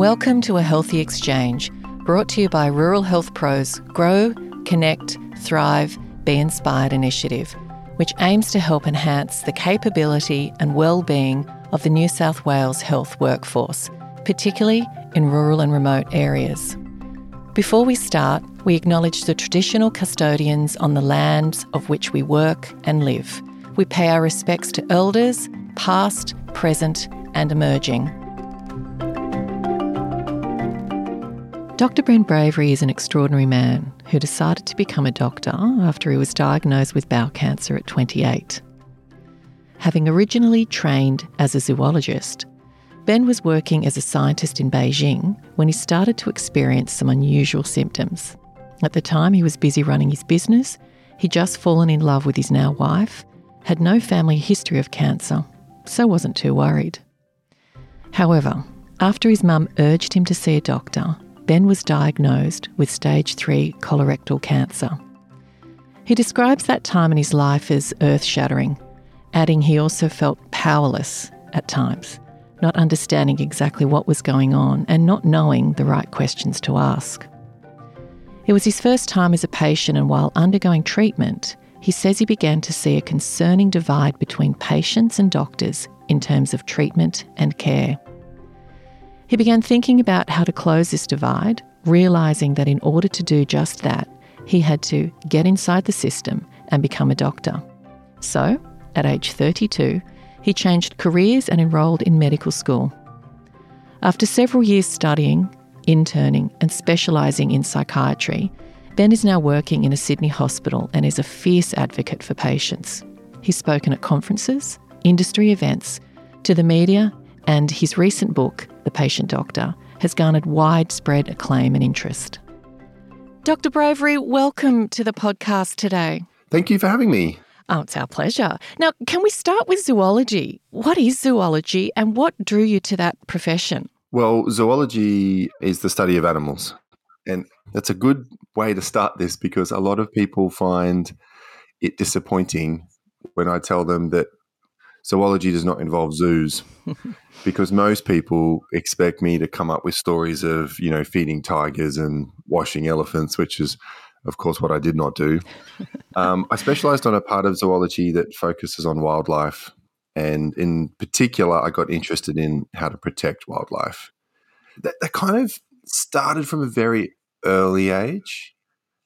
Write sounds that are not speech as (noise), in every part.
Welcome to a Healthy Exchange, brought to you by Rural Health Pro's Grow, Connect, Thrive, Be Inspired initiative, which aims to help enhance the capability and well-being of the New South Wales health workforce, particularly in rural and remote areas. Before we start, we acknowledge the traditional custodians on the lands of which we work and live. We pay our respects to elders, past, present, and emerging. Dr. Ben Bravery is an extraordinary man who decided to become a doctor after he was diagnosed with bowel cancer at 28. Having originally trained as a zoologist, Ben was working as a scientist in Beijing when he started to experience some unusual symptoms. At the time, he was busy running his business, he'd just fallen in love with his now wife, had no family history of cancer, so wasn't too worried. However, after his mum urged him to see a doctor, Ben was diagnosed with stage 3 colorectal cancer. He describes that time in his life as earth shattering, adding he also felt powerless at times, not understanding exactly what was going on and not knowing the right questions to ask. It was his first time as a patient, and while undergoing treatment, he says he began to see a concerning divide between patients and doctors in terms of treatment and care. He began thinking about how to close this divide, realising that in order to do just that, he had to get inside the system and become a doctor. So, at age 32, he changed careers and enrolled in medical school. After several years studying, interning, and specialising in psychiatry, Ben is now working in a Sydney hospital and is a fierce advocate for patients. He's spoken at conferences, industry events, to the media, and his recent book, The Patient Doctor, has garnered widespread acclaim and interest. Dr. Bravery, welcome to the podcast today. Thank you for having me. Oh, it's our pleasure. Now, can we start with zoology? What is zoology and what drew you to that profession? Well, zoology is the study of animals. And that's a good way to start this because a lot of people find it disappointing when I tell them that zoology does not involve zoos (laughs) because most people expect me to come up with stories of you know feeding tigers and washing elephants which is of course what i did not do. (laughs) Um, i specialized on a part of zoology that focuses on wildlife and in particular i got interested in how to protect wildlife. That, that kind of started from a very early age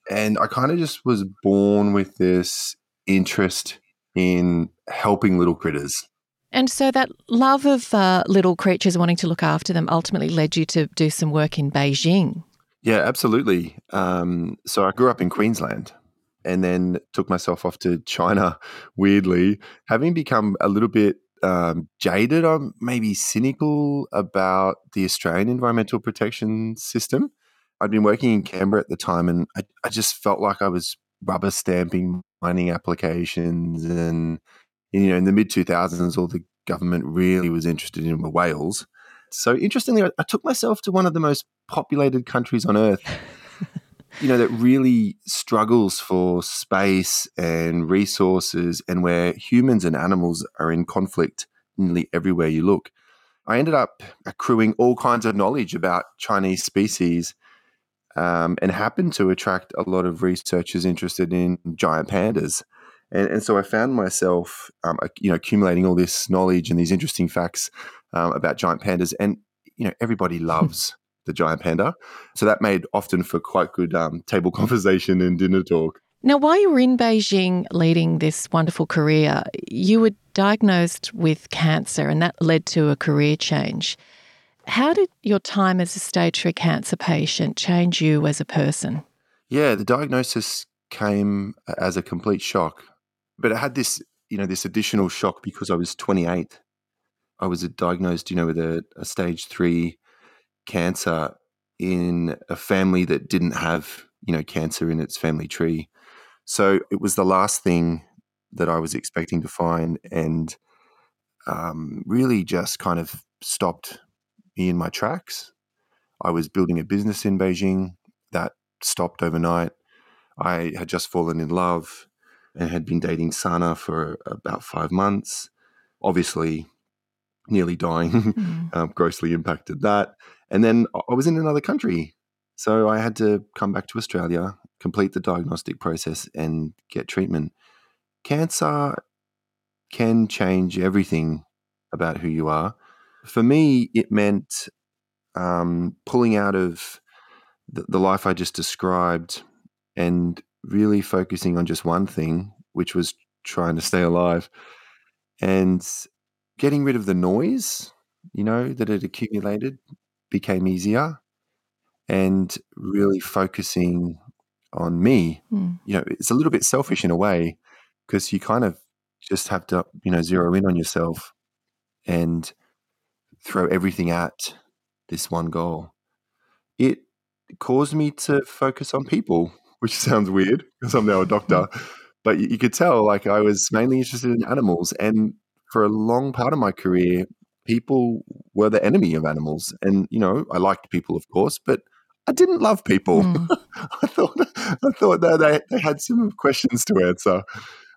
and i kind of just was born with this interest in helping little critters. And so that love of uh, little creatures, wanting to look after them, ultimately led you to do some work in Beijing. Yeah, absolutely. Um, so I grew up in Queensland and then took myself off to China, (laughs) weirdly, having become a little bit um, jaded or maybe cynical about the Australian environmental protection system. I'd been working in Canberra at the time and I, I just felt like I was rubber stamping mining applications and you know in the mid 2000s all the government really was interested in were whales so interestingly I, I took myself to one of the most populated countries on earth (laughs) you know that really struggles for space and resources and where humans and animals are in conflict nearly everywhere you look. I ended up accruing all kinds of knowledge about chinese species um, and happened to attract a lot of researchers interested in giant pandas. And, and so I found myself, um, you know, accumulating all this knowledge and these interesting facts um, about giant pandas. And you know, everybody loves the giant panda, so that made often for quite good um, table (laughs) conversation and dinner talk. Now, while you were in Beijing leading this wonderful career, you were diagnosed with cancer, and that led to a career change. How did your time as a stage three cancer patient change you as a person? Yeah, the diagnosis came as a complete shock, but it had this, you know, this additional shock because I was 28. I was diagnosed, you know, with a, a stage three cancer in a family that didn't have, you know, cancer in its family tree. So it was the last thing that I was expecting to find, and um, really just kind of stopped me in my tracks. I was building a business in Beijing that stopped overnight. I had just fallen in love and had been dating Sana for about five months. Obviously, nearly dying, (laughs) mm. um, grossly impacted that. And then I was in another country. So I had to come back to Australia, complete the diagnostic process, and get treatment. Cancer can change everything about who you are. For me, it meant um, pulling out of the, the life I just described and really focusing on just one thing, which was trying to stay alive and getting rid of the noise, you know, that had accumulated became easier and really focusing on me. Mm. You know, it's a little bit selfish in a way because you kind of just have to, you know, zero in on yourself and throw everything at this one goal. It caused me to focus on people, which (laughs) sounds weird because I'm now a doctor. But you, you could tell, like, I was mainly interested in animals. And for a long part of my career, people were the enemy of animals. And, you know, I liked people, of course, but I didn't love people. Mm. (laughs) I thought I thought that they, they had some questions to answer.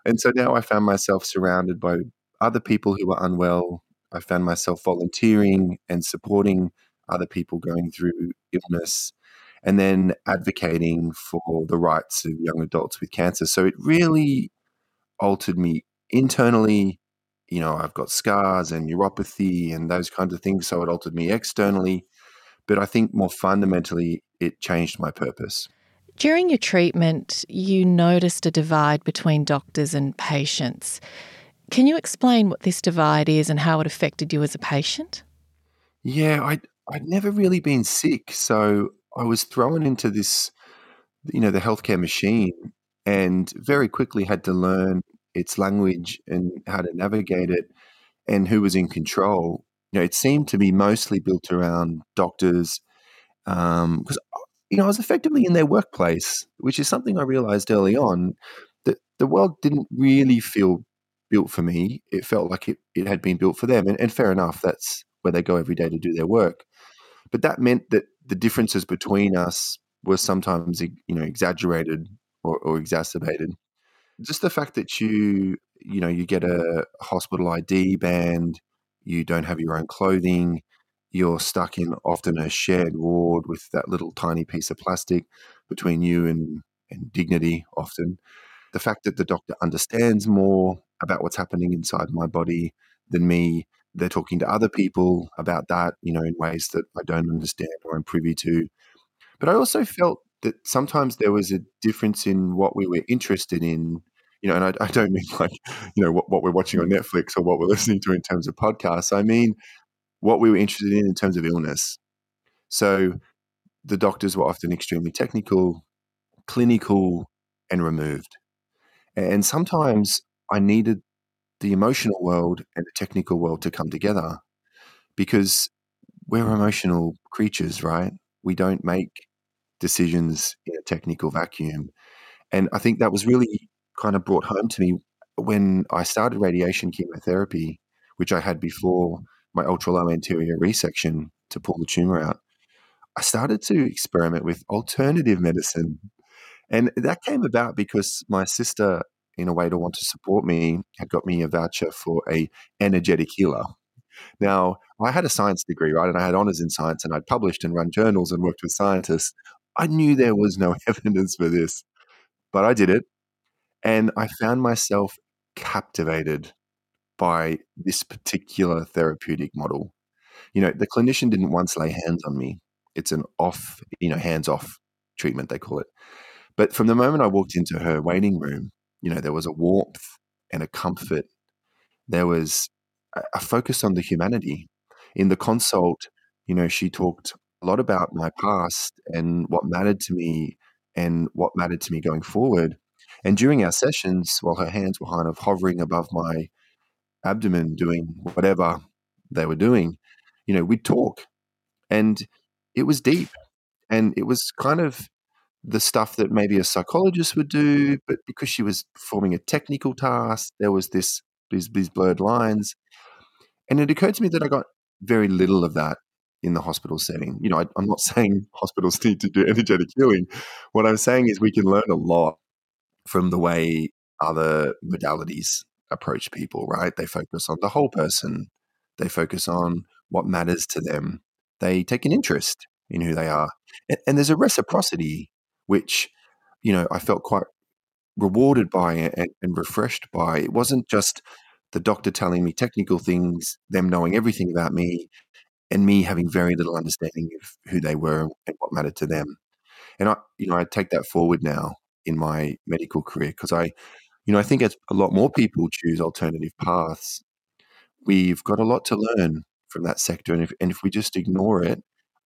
And so now I found myself surrounded by other people who were unwell. I found myself volunteering and supporting other people going through illness and then advocating for the rights of young adults with cancer. So it really altered me internally. You know, I've got scars and neuropathy and those kinds of things. So it altered me externally. But I think more fundamentally, it changed my purpose. During your treatment, you noticed a divide between doctors and patients. Can you explain what this divide is and how it affected you as a patient? Yeah, I I'd never really been sick, so I was thrown into this, you know, the healthcare machine, and very quickly had to learn its language and how to navigate it, and who was in control. You know, it seemed to be mostly built around doctors, because um, you know I was effectively in their workplace, which is something I realized early on that the world didn't really feel built for me. It felt like it, it had been built for them, and, and fair enough. That's where they go every day to do their work. But that meant that the differences between us were sometimes, you know, exaggerated or, or exacerbated. Just the fact that you, you know, you get a hospital ID band, you don't have your own clothing, you're stuck in often a shared ward with that little tiny piece of plastic between you and, and dignity often. The fact that the doctor understands more about what's happening inside my body than me they're talking to other people about that, you know, in ways that I don't understand or I'm privy to. But I also felt that sometimes there was a difference in what we were interested in, you know, and I, (laughs) I don't mean like, you know, what, what we're watching on Netflix or what we're (laughs) listening to in terms of podcasts. I mean what we were interested in in terms of illness. So the doctors were often extremely technical, clinical, and removed. And sometimes I needed the emotional world and the technical world to come together because we're emotional creatures, right? We don't make decisions in a technical vacuum. And I think that was really kind of brought home to me when I started radiation chemotherapy, which I had before my ultra low anterior resection to pull the tumor out. I started to experiment with alternative medicine. And that came about because my sister in a way to want to support me had got me a voucher for a energetic healer. Now, I had a science degree, right? And I had honors in science and I'd published and run journals and worked with scientists. I knew there was no (laughs) evidence for this, but I did it. And I found myself captivated by this particular therapeutic model. You know, the clinician didn't once lay hands on me. It's an off, you know, hands off treatment, they call it. But from the moment I walked into her waiting room, you know, there was a warmth and a mm-hmm. comfort. There was a, a focus on the humanity. In the consult, you know, she talked a lot about my past and what mattered to me and what mattered to me going forward. And during our sessions, while her hands were kind of hovering above my abdomen, doing whatever they were doing, you know, we'd talk. And it was deep. And it was kind of the stuff that maybe a psychologist would do, but because she was performing a technical task, there was this these, these blurred lines. And it occurred to me that I got very little of that in the hospital setting. You know, I, am not (laughs) saying hospitals need to do energetic healing. What I'm saying is we can learn a lot from the way other modalities approach people, right? They focus on the whole person, They focus on what matters to them. They take an interest in who they are. And, and there's a reciprocity, which, you know, I felt quite rewarded by and, and refreshed by. It wasn't just the doctor telling me technical things, them knowing everything about me, and me having very little understanding of who they were and what mattered to them. And I, you know, I take that forward now in my medical career because I, you know, I think as a lot more people choose alternative paths, we've got a lot to learn from that sector, and if and if we just ignore it,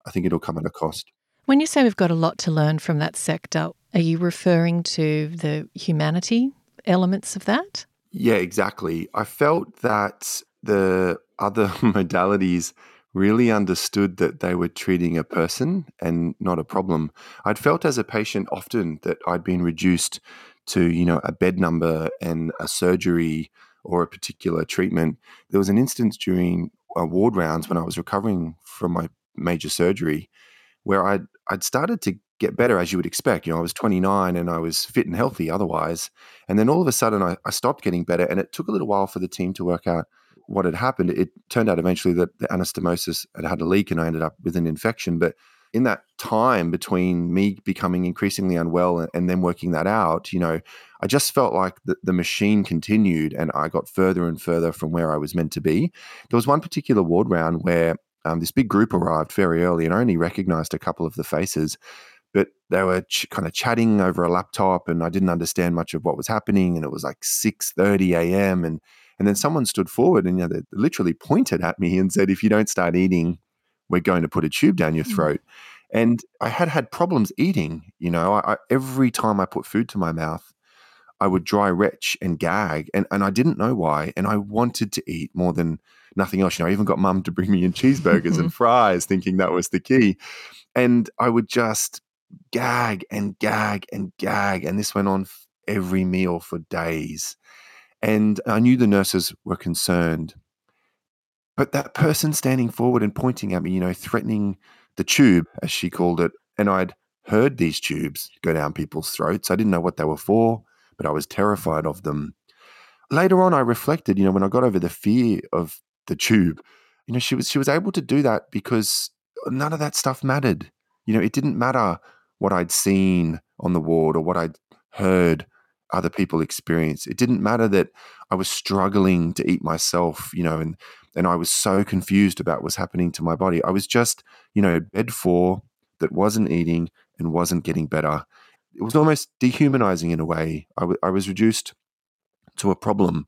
I think it'll come at a cost. When you say we've got a lot to learn from that sector, are you referring to the humanity elements of that? Yeah, exactly. I felt that the other (laughs) modalities really understood that they were treating a person and not a problem. I'd felt as a patient often that I'd been reduced to, you know, a bed number and a surgery or a particular treatment. There was an instance during uh, ward rounds when I was recovering from my major surgery where I'd I'd started to get better as you would expect. You know, I was 29 and I was fit and healthy otherwise. And then all of a sudden I, I stopped getting better and it took a little while for the team to work out what had happened. It turned out eventually that the anastomosis had had a leak and I ended up with an infection. But in that time between me becoming increasingly unwell and, and then working that out, you know, I just felt like the, the machine continued and I got further and further from where I was meant to be. There was one particular ward round where um, this big group arrived very early and I only recognized a couple of the faces but they were ch- kind of chatting over a laptop and I didn't understand much of what was happening and it was like 6:30 a.m. and and then someone stood forward and you know, they literally pointed at me and said, if you don't start eating, we're going to put a tube down your hmm. throat. Mm-hmm. And I had had problems eating. You know, I, I, every time I put food to my mouth, I would dry retch and gag, and, and I didn't know why. And I wanted to eat more than nothing else. You know, I even got mum to bring me in cheeseburgers and (laughs) fries, thinking that was the key. And I would just gag and gag and gag. And this went on every meal for days. And I knew the nurses were concerned. But that person standing forward and pointing at me, you know, threatening the tube, as she called it, and I'd heard these tubes go down people's throats. I didn't know what they were for, but I was terrified of them. Later on, I reflected, you know, when I got over the fear of the tube, you know, she was she was able to do that because none of that stuff mattered. You know, it didn't matter what I'd seen on the ward or what I'd heard other people experience. It didn't matter that I was struggling to eat myself, you know, and and I was so confused about what was happening to my body. I was just, you know, bed four that wasn't eating and wasn't getting better. It was almost dehumanizing in a way. I, w- I was reduced to a problem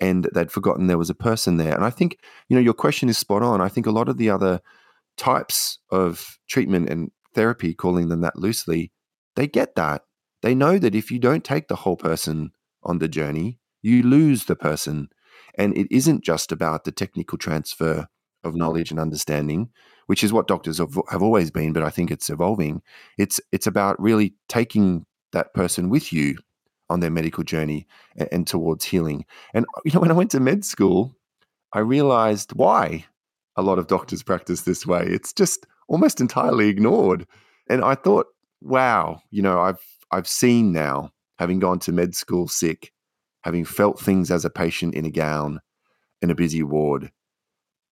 and they'd forgotten there was a person there. And I think, you know, your question is spot on. I think a lot of the other types of treatment and therapy, calling them that loosely, they get that. They know that if you don't take the whole person on the journey, you lose the person. And it isn't just about the technical transfer of knowledge and understanding, which is what doctors have, always been, but I think it's evolving. It's it's about really taking that person with you on their medical journey and, and towards healing. And you know, when I went to med school, I realized why a lot of doctors practice this way. It's just almost entirely ignored. And I thought, wow, you know, I've I've seen now, having gone to med school sick, having felt things as a patient in a gown in a busy ward,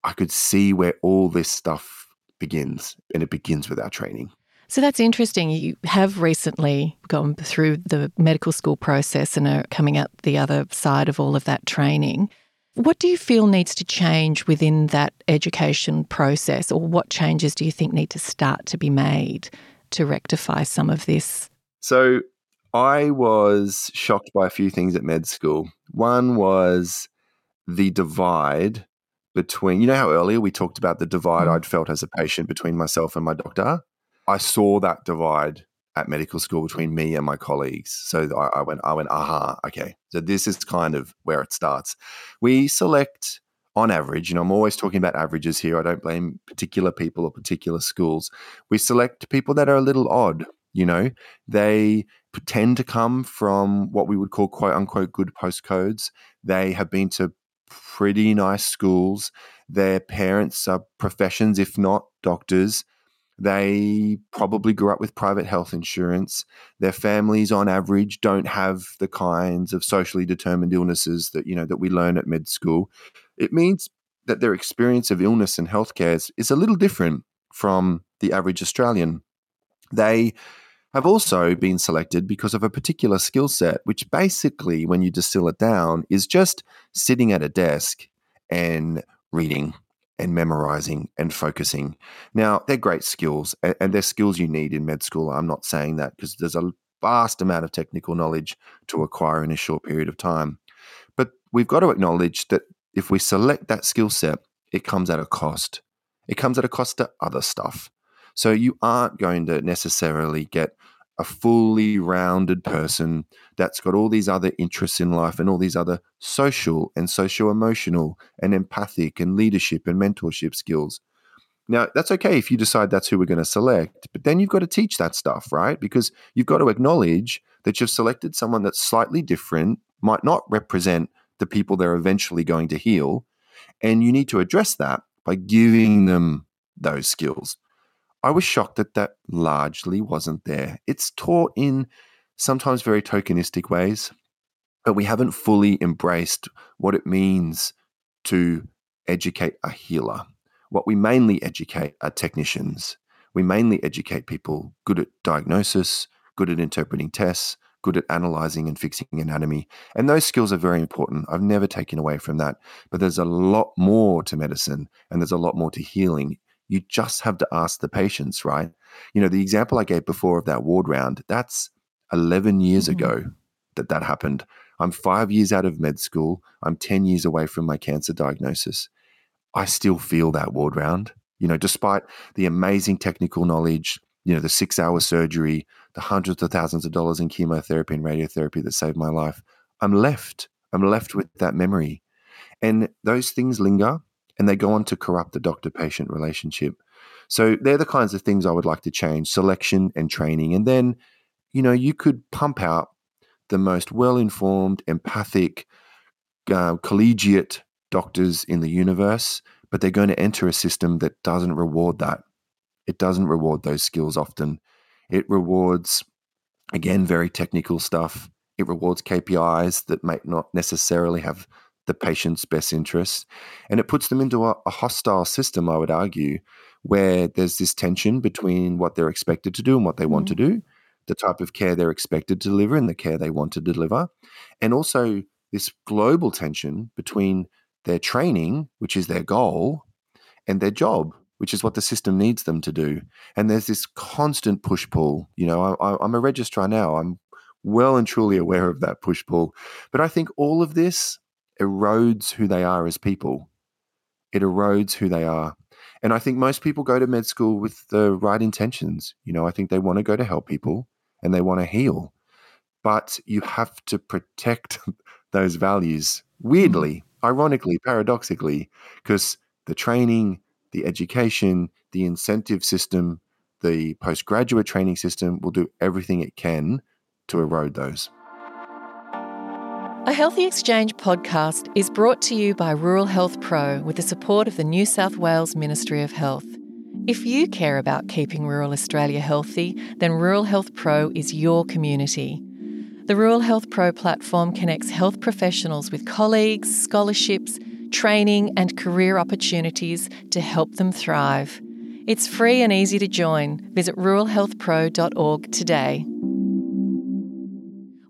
I could see where all this stuff begins, and it begins with our training. So that's interesting. You have recently gone through the medical school process and are coming out the other side of all of that training. What do you feel needs to change within that education process, or what changes do you think need to start to be made to rectify some of this so I was shocked by a few things at med school. One was the divide between, you know, how earlier we talked about the divide mm. I'd felt as a patient between myself and my doctor? I saw that divide at medical school between me and my colleagues. So I, I went, I went, aha, okay. So this is kind of where it starts. We select on average, you know, I'm always talking about averages here. I don't blame particular people or particular schools. We select people that are a little odd you know, they tend to come from what we would call quote unquote good postcodes. They have been to pretty nice schools. Their parents are professions, if not doctors. They probably grew up with private health insurance. Their families, on average, don't have the kinds of socially determined illnesses that you know that we learn at med school. It means that their experience of illness and healthcare is, is a little different from the average Australian. They have also been selected because of a particular skill set, which basically, when you distill it down, is just sitting at a desk and reading and memorizing and focusing. Now, they're great skills and they're skills you need in med school. I'm not saying that because there's a vast amount of technical knowledge to acquire in a short period of time. But we've got to acknowledge that if we select that skill set, it comes at a cost. It comes at a cost to other stuff. So you aren't going to necessarily get a fully rounded person that's got all these other interests in life and all these other social and socio emotional and empathic and leadership and mentorship skills. Now, that's okay if you decide that's who we're going to select, but then you've got to teach that stuff, right? Because you've got to acknowledge that you've selected someone that's slightly different, might not represent the people they're eventually going to heal. And you need to address that by giving them those skills. I was shocked that that largely wasn't there. It's taught in sometimes very tokenistic ways, but we haven't fully embraced what it means to educate a healer. What we mainly educate are technicians. We mainly educate people good at diagnosis, good at interpreting tests, good at analyzing and fixing anatomy. And those skills are very important. I've never taken away from that. But there's a lot more to medicine and there's a lot more to healing. You just have to ask the patients, right? You know, the example I gave before of that ward round, that's 11 years mm-hmm. ago that that happened. I'm five years out of med school. I'm 10 years away from my cancer diagnosis. I still feel that ward round. You know, despite the amazing technical knowledge, you know, the six hour surgery, the hundreds of thousands of dollars in chemotherapy and radiotherapy that saved my life, I'm left. I'm left with that memory. And those things linger and they go on to corrupt the doctor patient relationship. So they're the kinds of things I would like to change selection and training. And then, you know, you could pump out the most well informed, empathic, uh, collegiate doctors in the universe, but they're going to enter a system that doesn't reward that. It doesn't reward those skills often. It rewards, again, very technical stuff. It rewards KPIs that may not necessarily have the patient's best interests. And it puts them into a, a hostile system, I would argue, where there's this tension between what they're expected to do and what they mm want to mm-hmm. do, the type of care they're expected to deliver and the care they want to deliver. And also this global tension between their training, which is their goal, and their job, which is what the system needs them to do. And there's this constant push pull. You know, I, am a registrar now. I'm well and truly aware of that push pull. But I think all of this erodes who they are as people. It erodes who they are. And I think most people go to med school with the right intentions. You know, I think they want to go to help people and they want to heal. But you have to protect (laughs) those values weirdly, ironically, paradoxically, because the training, the education, the incentive system, the postgraduate training system will do everything it can to erode those. A Healthy Exchange podcast is brought to you by Rural Health Pro with the support of the New South Wales Ministry of Health. If you care about keeping rural Australia healthy, then Rural Health Pro is your community. The Rural Health Pro platform connects health professionals with colleagues, scholarships, training, and career opportunities to help them thrive. It's free and easy to join. Visit ruralhealthpro.org today.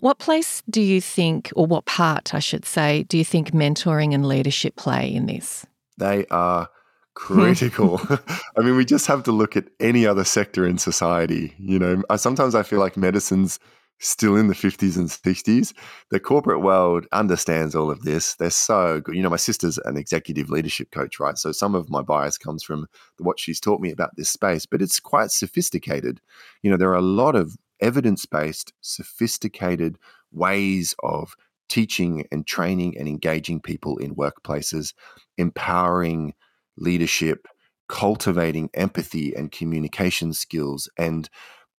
What place do you think, or what part, I should say, do you think mentoring and leadership play in this? They are (laughs) critical. (laughs) I mean, we just have to look at any other sector in society. You know, sometimes I feel like medicine's still in the 50s and 60s. The corporate world understands all of this. They're so good. You know, my sister's an executive leadership coach, right? So some of my bias comes from what she's taught me about this space, but it's quite sophisticated. You know, there are a lot of evidence based, sophisticated ways of teaching and training and engaging people in workplaces, empowering leadership, cultivating empathy and communication skills, and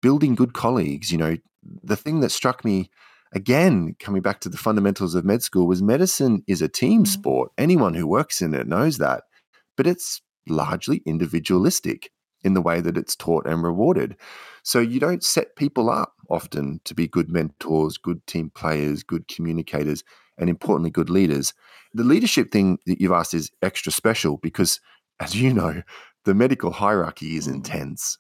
building good colleagues. You know, the thing that struck me again, coming back to the fundamentals of med school, was medicine is a team mm-hmm. sport. Anyone who works in it knows that, but it's largely individualistic in the way that it's taught and rewarded. So you don't set people up often to be good mentors, good team players, good communicators. and importantly, good leaders. The leadership thing that you've asked is extra special because, (laughs) as you know, the medical hierarchy is mm. intense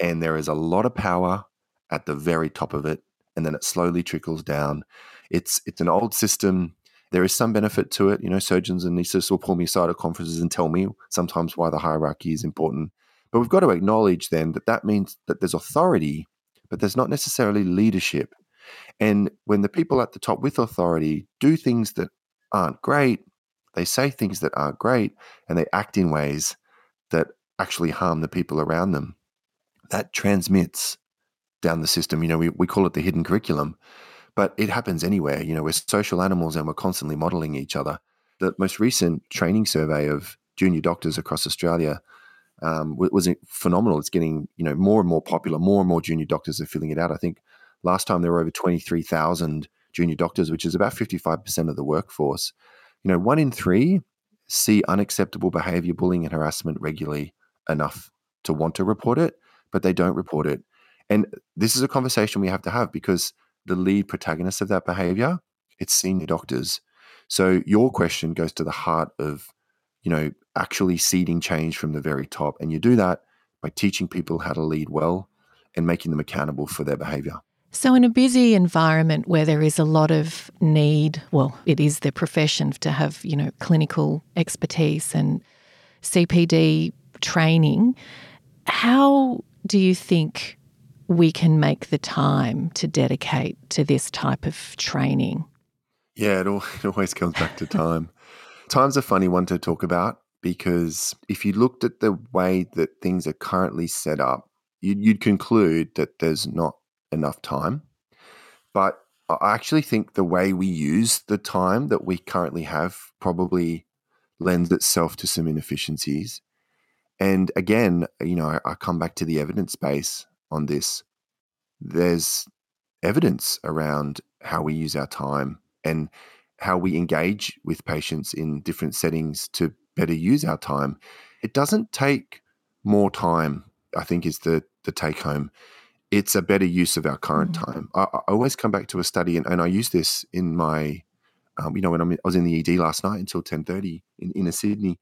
and there is a lot of power at the very top of it and then it slowly trickles down it's it's an old system there is some benefit to it you know surgeons and anaesthetists will pull me aside at conferences and tell me sometimes why the hierarchy is important but we've got to acknowledge then that that means that there's authority but there's not necessarily leadership and when the people at the top with authority do things that aren't great they say things that aren't great and they act in ways that actually harm the people around them. That transmits down the system. You know, we, we call it the hidden curriculum, but it happens anywhere. You know, we're social animals and we're constantly modeling each other. The most recent training survey of junior doctors across Australia um, was phenomenal. It's getting, you know, more and more popular. More and more junior doctors are filling it out. I think last time there were over 23,000 junior doctors, which is about 55% of the workforce. You know, one in three see unacceptable behavior, bullying, and harassment regularly enough to want to report it, but they don't report it. And this is a conversation we have to have because the lead protagonist of that behavior, it's senior doctors. So your question goes to the heart of, you know, actually seeding change from the very top. And you do that by teaching people how to lead well and making them accountable for their behavior. So, in a busy environment where there is a lot of need, well, it is their profession to have, you know, clinical expertise and CPD training, how do you think we can make the time to dedicate to this type of training? Yeah, it, (laughs) it always comes back to time. Time's a funny one to talk about because if you looked at the way that things are currently set up, you'd, you'd conclude that there's not enough time. But I actually think the way we use the time that we currently have probably lends itself to some inefficiencies. And again, you know, I, come back to the evidence base on this. There's evidence around how we use our time and how we engage with patients in different settings to better use our time. It doesn't take more time, I think, is the the take home it's a better use of our current mm-hmm. time. I, I, always come back to a study, and, and I use this in my, um, you know, when I'm, i was in the ED last night until ten thirty in inner Sydney.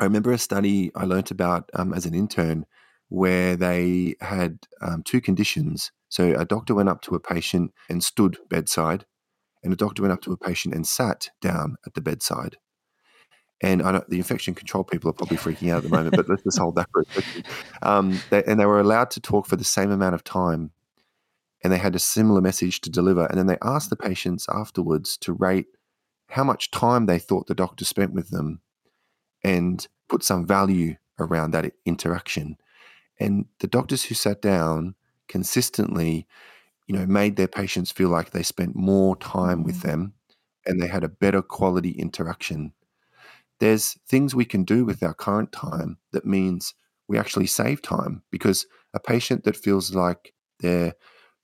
I remember a study I learnt about um, as an intern where they had um, two conditions. So a doctor went up to a patient and stood bedside, and the doctor went up to a patient and sat down at the bedside. And I know the infection control people are probably freaking out at the moment, but let's just hold that for a second. Um, they, and they were allowed to talk for the same amount of time, and they had a similar message to deliver. And then they asked the patients afterwards to rate how much time they thought the doctor spent with them, and put some value around that interaction. And the doctors who sat down consistently, you know, made their patients feel like they spent more time with mm-hmm. them, and they had a better quality interaction there's things we can do with our current time that means we actually save time because a patient that feels like they're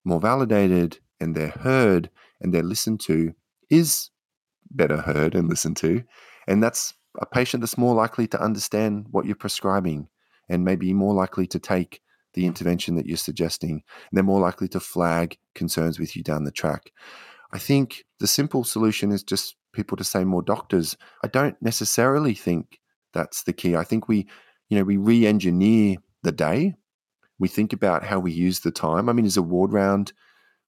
more validated and they're heard and they're listened to is better heard and listened to. And that's a patient that's more likely to understand what you're prescribing and maybe more likely to take the intervention that you're suggesting. They're more likely to flag concerns with you down the track. I think the simple solution is just people to say more doctors. I don't necessarily think that's the key. I think we, you know, we re-engineer the day. We think about how we use the time. I mean, is a ward round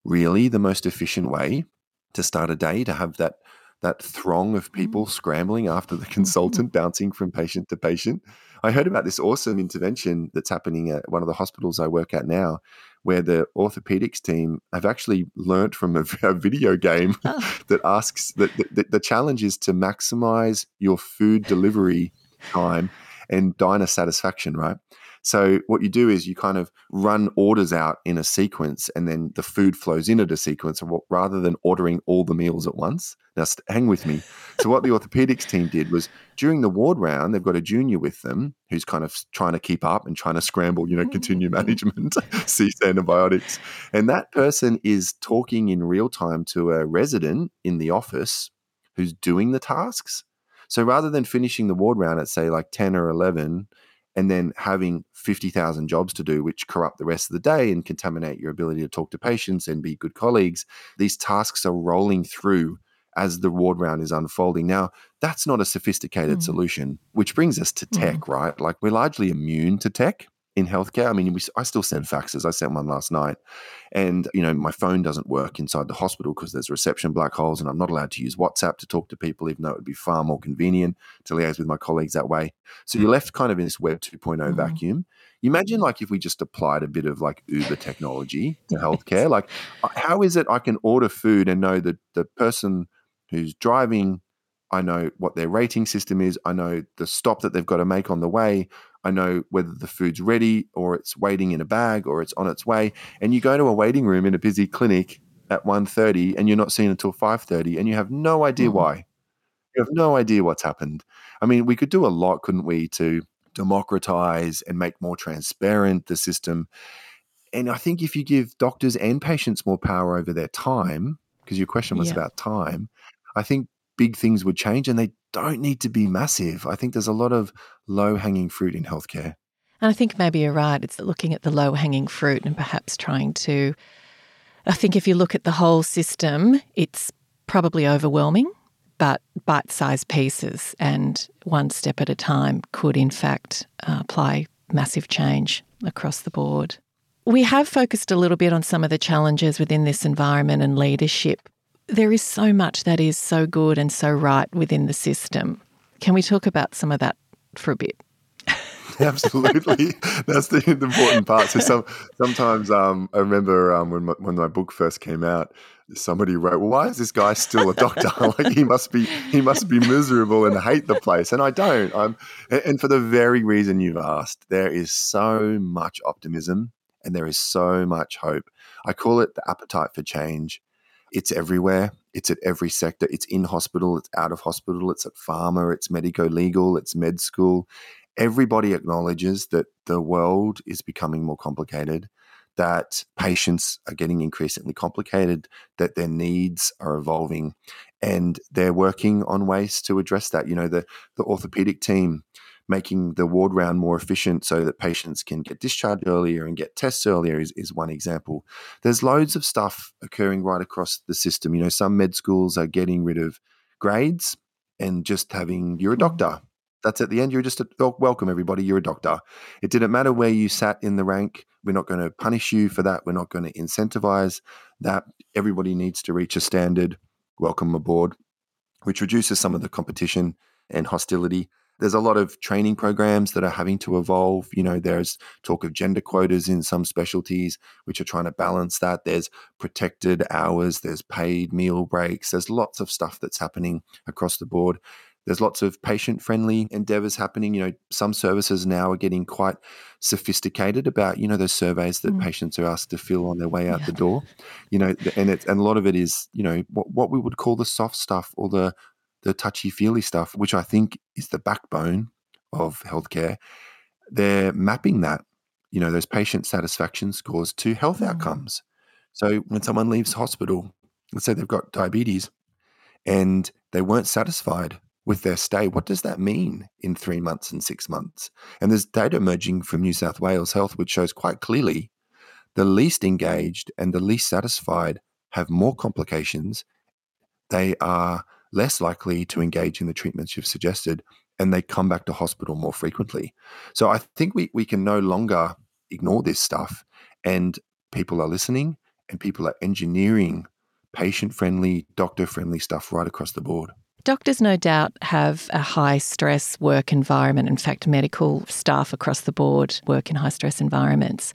really the most efficient way to start a day to have that that throng of people mm. scrambling after the consultant bouncing from patient to patient? I heard about this awesome intervention that's happening at one of the hospitals I work at now, where the orthopedics team have actually learnt from a, (laughs) a video game oh. that asks that the, the challenge is to maximize your food delivery time and diner satisfaction, right? So what you do is you kind of run orders out in a sequence, and then the food flows in at a sequence, rather than ordering all the meals at once. Now, hang with me. So what the orthopedics team did was during the ward round, they've got a junior with them who's kind of trying to keep up and trying to scramble, you know, continue (laughs) management, (laughs) cease antibiotics, and that person is talking in real time to a resident in the office who's doing the tasks. So rather than finishing the ward round at say like 10 or 11 and then having 50,000 jobs to do, which corrupt the rest of the day and contaminate your ability to talk to patients and be good colleagues, these tasks are rolling through as the ward round is unfolding. Now, that's not a sophisticated mm. solution, which brings us to tech, mm. right? Like we're largely immune to tech in healthcare. I mean, we, I still send faxes. I sent one last night, and you know, my phone doesn't work inside the hospital because there's reception black holes, and I'm not allowed to use WhatsApp to talk to people, even though it would be far more convenient to liaise with my colleagues that way. So you're left kind of in this Web 2.0 mm-hmm. vacuum. Imagine like if we just applied a bit of like Uber technology to (laughs) healthcare. Like, how is it I can order food and know that the person who's driving I know what their rating system is. I know the stop that they've got to make on the way. I know whether the food's ready or it's waiting in a bag or it's on its way. And you go to a waiting room in a busy clinic at 1.30 and you're not seen until 5.30 and you have no idea mm-hmm. why. You have no idea what's happened. I mean, we could do a lot, couldn't we, to democratize and make more transparent the system. And I think if you give doctors and patients more power over their time, because your question was yeah. about time, I think big things would change and they don't need to be massive. I think there's a lot of low hanging fruit in healthcare. And I think maybe you're right. It's looking at the low hanging fruit and perhaps trying to. I think if you look at the whole system, it's probably overwhelming, but bite sized pieces and one step at a time could, in fact, uh, apply massive change across the board. We have focused a little bit on some of the challenges within this environment and leadership there is so much that is so good and so right within the system. Can we talk about some of that for a bit? (laughs) Absolutely, that's the, important part. So some, sometimes um, I remember um, when my, when my book first came out, somebody wrote, "Well, why is this guy still a doctor? (laughs) like he must be he must be miserable and hate the place." And I don't. I'm, and for the very reason you've asked, there is so much optimism and there is so much hope. I call it the appetite for change it's everywhere. It's at every sector. It's in hospital, it's out of hospital, it's at pharma, it's medico legal, it's med school. Everybody acknowledges that the world is becoming more complicated, that patients are getting increasingly complicated, that their needs are evolving, and they're working on ways to address that. You know, the, the orthopedic team making the ward round more efficient so that patients can get discharged earlier and get tests earlier is, is one example. There's loads of stuff occurring right across the system. You know, some med schools are getting rid of grades and just having you're a doctor. That's at the end. You're just a, oh, welcome, everybody. You're a doctor. It didn't matter where you sat in the rank. We're not going to punish you for that. We're not going to incentivize that. Everybody needs to reach a standard. Welcome aboard, which reduces some of the competition and hostility. There's a lot of training programs that are having to evolve. You know, there's talk of gender quotas in some specialties, which are trying to balance that. There's protected hours, there's paid meal breaks, there's lots of stuff that's happening across the board. There's lots of patient friendly endeavors happening. You know, some services now are getting quite sophisticated about, you know, those surveys that mm. patients are asked to fill on their way out yeah. the door. You know, and it and a lot of it is, you know, what, what we would call the soft stuff or the the touchy feely stuff, which I think is the backbone of healthcare, they're mapping that, you know, those patient satisfaction scores to health mm. outcomes. So when someone leaves hospital, let's say they've got diabetes and they weren't satisfied with their stay, what does that mean in three months and six months? And there's data emerging from New South Wales Health, which shows quite clearly the least engaged and the least satisfied have more complications. They are less likely to engage in the treatments you've suggested and they come back to hospital more frequently. So I think we, we can no longer ignore this stuff and people are listening and people are engineering patient friendly, doctor friendly stuff right across the board. Doctors, no doubt, have a high stress work environment. In fact, medical staff across the board work in high stress environments.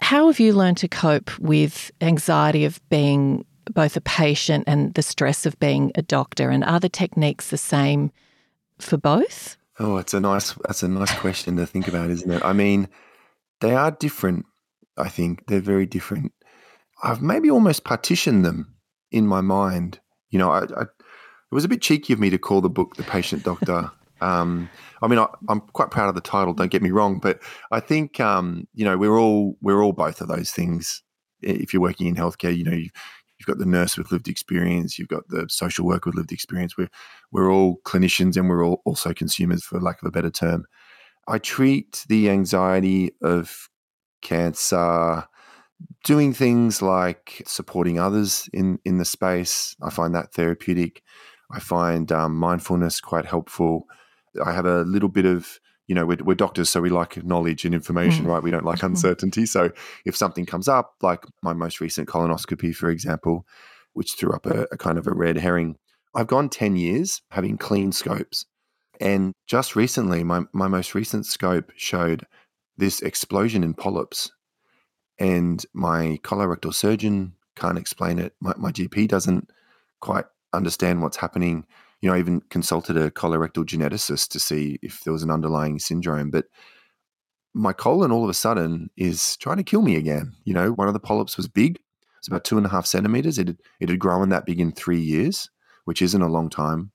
How have you learned to cope with anxiety of being both a patient and the stress of being a doctor? And are the techniques the same for both? Oh, it's a nice that's a nice question to think about, isn't it? I mean, they are different. I think they're very different. I've maybe almost partitioned them in my mind. You know, I, I, it was a bit cheeky of me to call the book "The Patient Doctor." (laughs) um, I mean, I, am quite proud of the title. Don't get me wrong, but I think um, you know we're all we're all both of those things. If you're working in healthcare, you know you, you've got the nurse with lived experience, you've got the social worker with lived experience. We're we're all clinicians and we're all also consumers, for lack of a better term. I treat the anxiety of cancer doing things like supporting others in in the space. I find that therapeutic. I find um, mindfulness quite helpful. I have a little bit of you know, we're, we're, doctors, so we like knowledge and information, mm. right? We don't like uncertainty. So if something comes up, like my most recent colonoscopy, for example, which threw up a, a kind of a red herring, I've gone 10 years having clean scopes. And just recently, my, my most recent scope showed this explosion in polyps. And my colorectal surgeon can't explain it. My, my GP doesn't quite understand what's happening you know, I even consulted a colorectal geneticist to see if there was an underlying syndrome. But my colon all of a sudden is trying to kill me again. You know, one of the polyps was big. It's about two and a half centimeters. It had, it had grown that big in three years, which isn't a long time.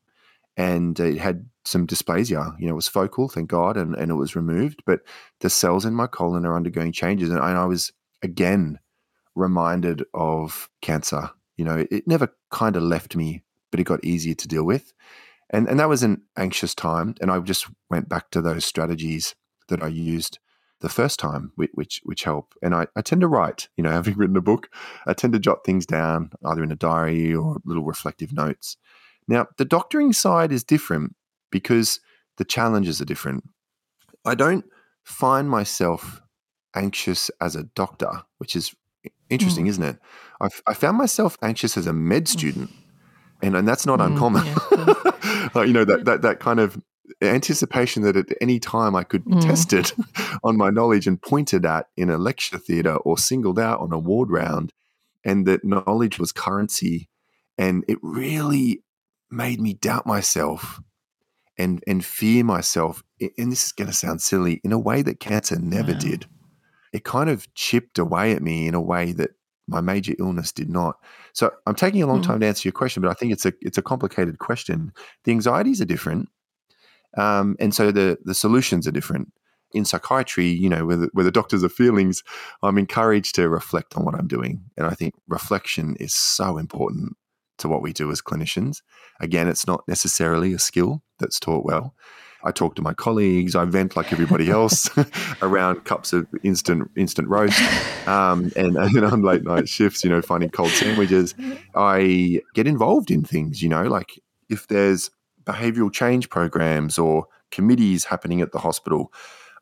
And uh, it had some dysplasia. You know, it was focal, thank God, and, and it was removed. But the cells in my colon are undergoing changes. And I was again reminded of cancer. You know, it never kind of left me but it got easier to deal with. And, and that was an anxious time. And I just went back to those strategies that I used the first time, which which help. And I, I tend to write, you know, (laughs) having written a book, I tend to jot things down either in a diary or little reflective notes. Now, the doctoring side is different because the challenges are different. I don't find myself anxious as a doctor, which is interesting, mm. isn't it? I've, I found myself anxious as a med student and and that's not mm, uncommon. Yeah, (laughs) like, you know that that that kind of anticipation that at any time I could mm. test it (laughs) on my knowledge and pointed at in a lecture theatre or singled out on a ward round, and that knowledge was currency, and it really made me doubt myself and and fear myself. And this is going to sound silly in a way that cancer never did. It kind of chipped away at me in a way that my major illness did not. So I'm taking a long mm. time to answer your question, but I think it's a it's a complicated question. The anxieties are different, um, and so the the solutions are different. In psychiatry, you know, where the, where the doctors are feelings, I'm encouraged to reflect on what I'm doing, and I think reflection is so important to what we do as clinicians. Again, it's not necessarily a skill that's taught well. I talk to my colleagues. I vent like everybody else (laughs) (laughs) around cups of instant instant roast, um, and, and on late night shifts, you know, finding cold sandwiches. I get involved in things, you know, like if there's behavioural change programs or committees happening at the hospital.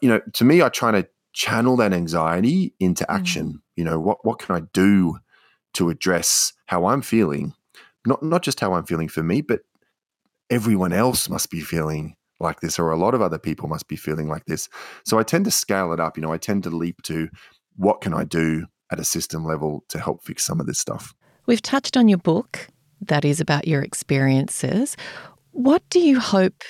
You know, to me, I try to channel that anxiety into action. Mm. You know, what what can I do to address how I'm feeling? Not not just how I'm feeling for me, but everyone else must be feeling like this, or a lot of other people must be feeling like this. So I tend to scale it up. You know, I tend to leap to what can I do at a system level to help fix some of this stuff. We've touched on your book that is about your experiences. What do you hope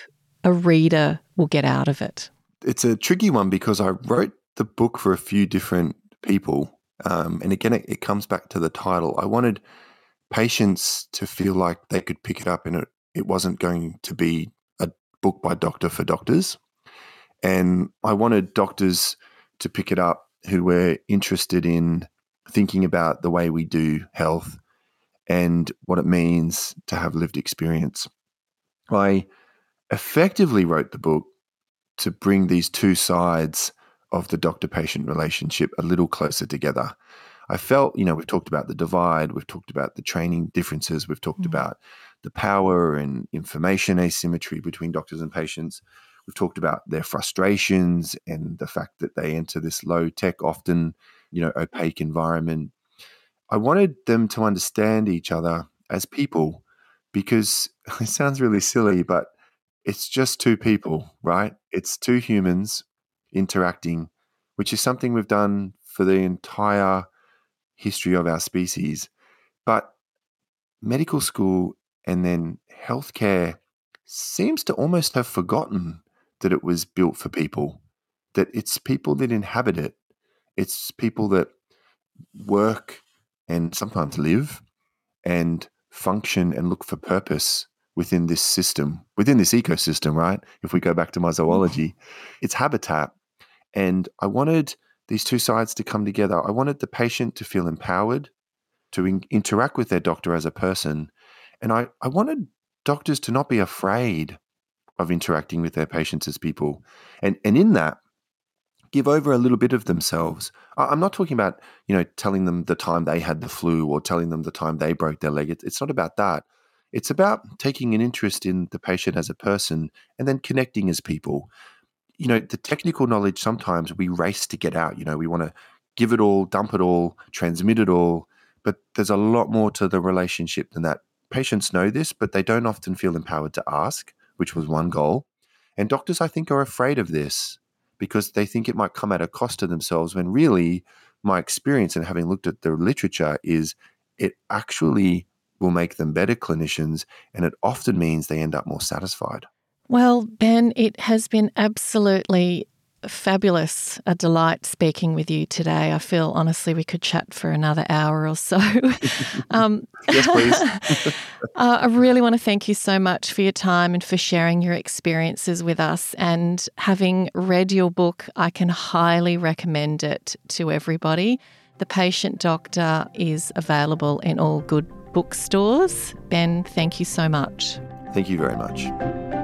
a reader will get out of it? It's a tricky one because I wrote the book for a few different people. Um, and again, it, it comes back to the title. I wanted patients to feel like they could pick it up and it, it wasn't going to be book by Doctor for Doctors. And I wanted doctors to pick it up who were interested in thinking about the way we do health and what it means to have lived experience. I effectively wrote the book to bring these two sides of the doctor patient relationship a little closer together. I felt, you know, we've talked about the divide, we've talked about the training differences, we've talked mm-hmm. about the power and information asymmetry between doctors and patients. We've talked about their frustrations and the fact that they enter this low tech, often, you know, opaque environment. I wanted them to understand each other as people because (laughs) it sounds really silly, but it's just two people, right? It's two humans interacting, which is something we've done for the entire history of our species. But medical school and then healthcare seems to almost have forgotten that it was built for people, that it's people that inhabit it, it's people that work and sometimes live and function and look for purpose within this system, within this ecosystem, right? If we go back to my zoology, mm-hmm. it's habitat. And I wanted these two sides to come together. I wanted the patient to feel empowered to in- interact with their doctor as a person and I, I wanted doctors to not be afraid of interacting with their patients as people. And, and in that, give over a little bit of themselves. I'm not talking about, you know, telling them the time they had the flu or telling them the time they broke their leg. It's not about that. It's about taking an interest in the patient as a person and then connecting as people. You know, the technical knowledge sometimes we race to get out. You know, we want to give it all, dump it all, transmit it all. But there's a lot more to the relationship than that. Patients know this, but they don't often feel empowered to ask, which was one goal. And doctors, I think, are afraid of this because they think it might come at a cost to themselves when really my experience and having looked at the literature is it actually will make them better clinicians and it often means they end up more satisfied. Well, Ben, it has been absolutely fabulous, a delight speaking with you today. I feel honestly we could chat for another hour or so. (laughs) um, yes, please. (laughs) uh, I really want to thank you so much for your time and for sharing your experiences with us. And having read your book, I can highly recommend it to everybody. The Patient Doctor is available in all good bookstores. Ben, thank you so much. Thank you very much.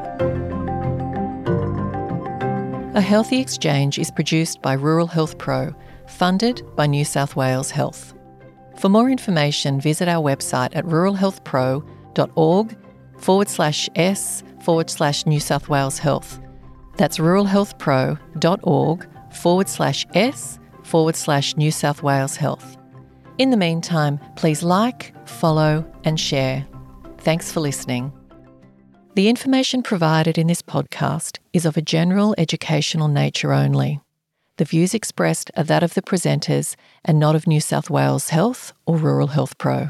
A Healthy Exchange is produced by Rural Health Pro, funded by New South Wales Health. For more information, visit our website at ruralhealthpro.org forward slash S forward slash New South Wales Health. That's ruralhealthpro.org forward slash S forward slash New South Wales Health. In the meantime, please like, follow, and share. Thanks for listening. The information provided in this podcast is of a general educational nature only. The views expressed are that of the presenters and not of New South Wales Health or Rural Health Pro.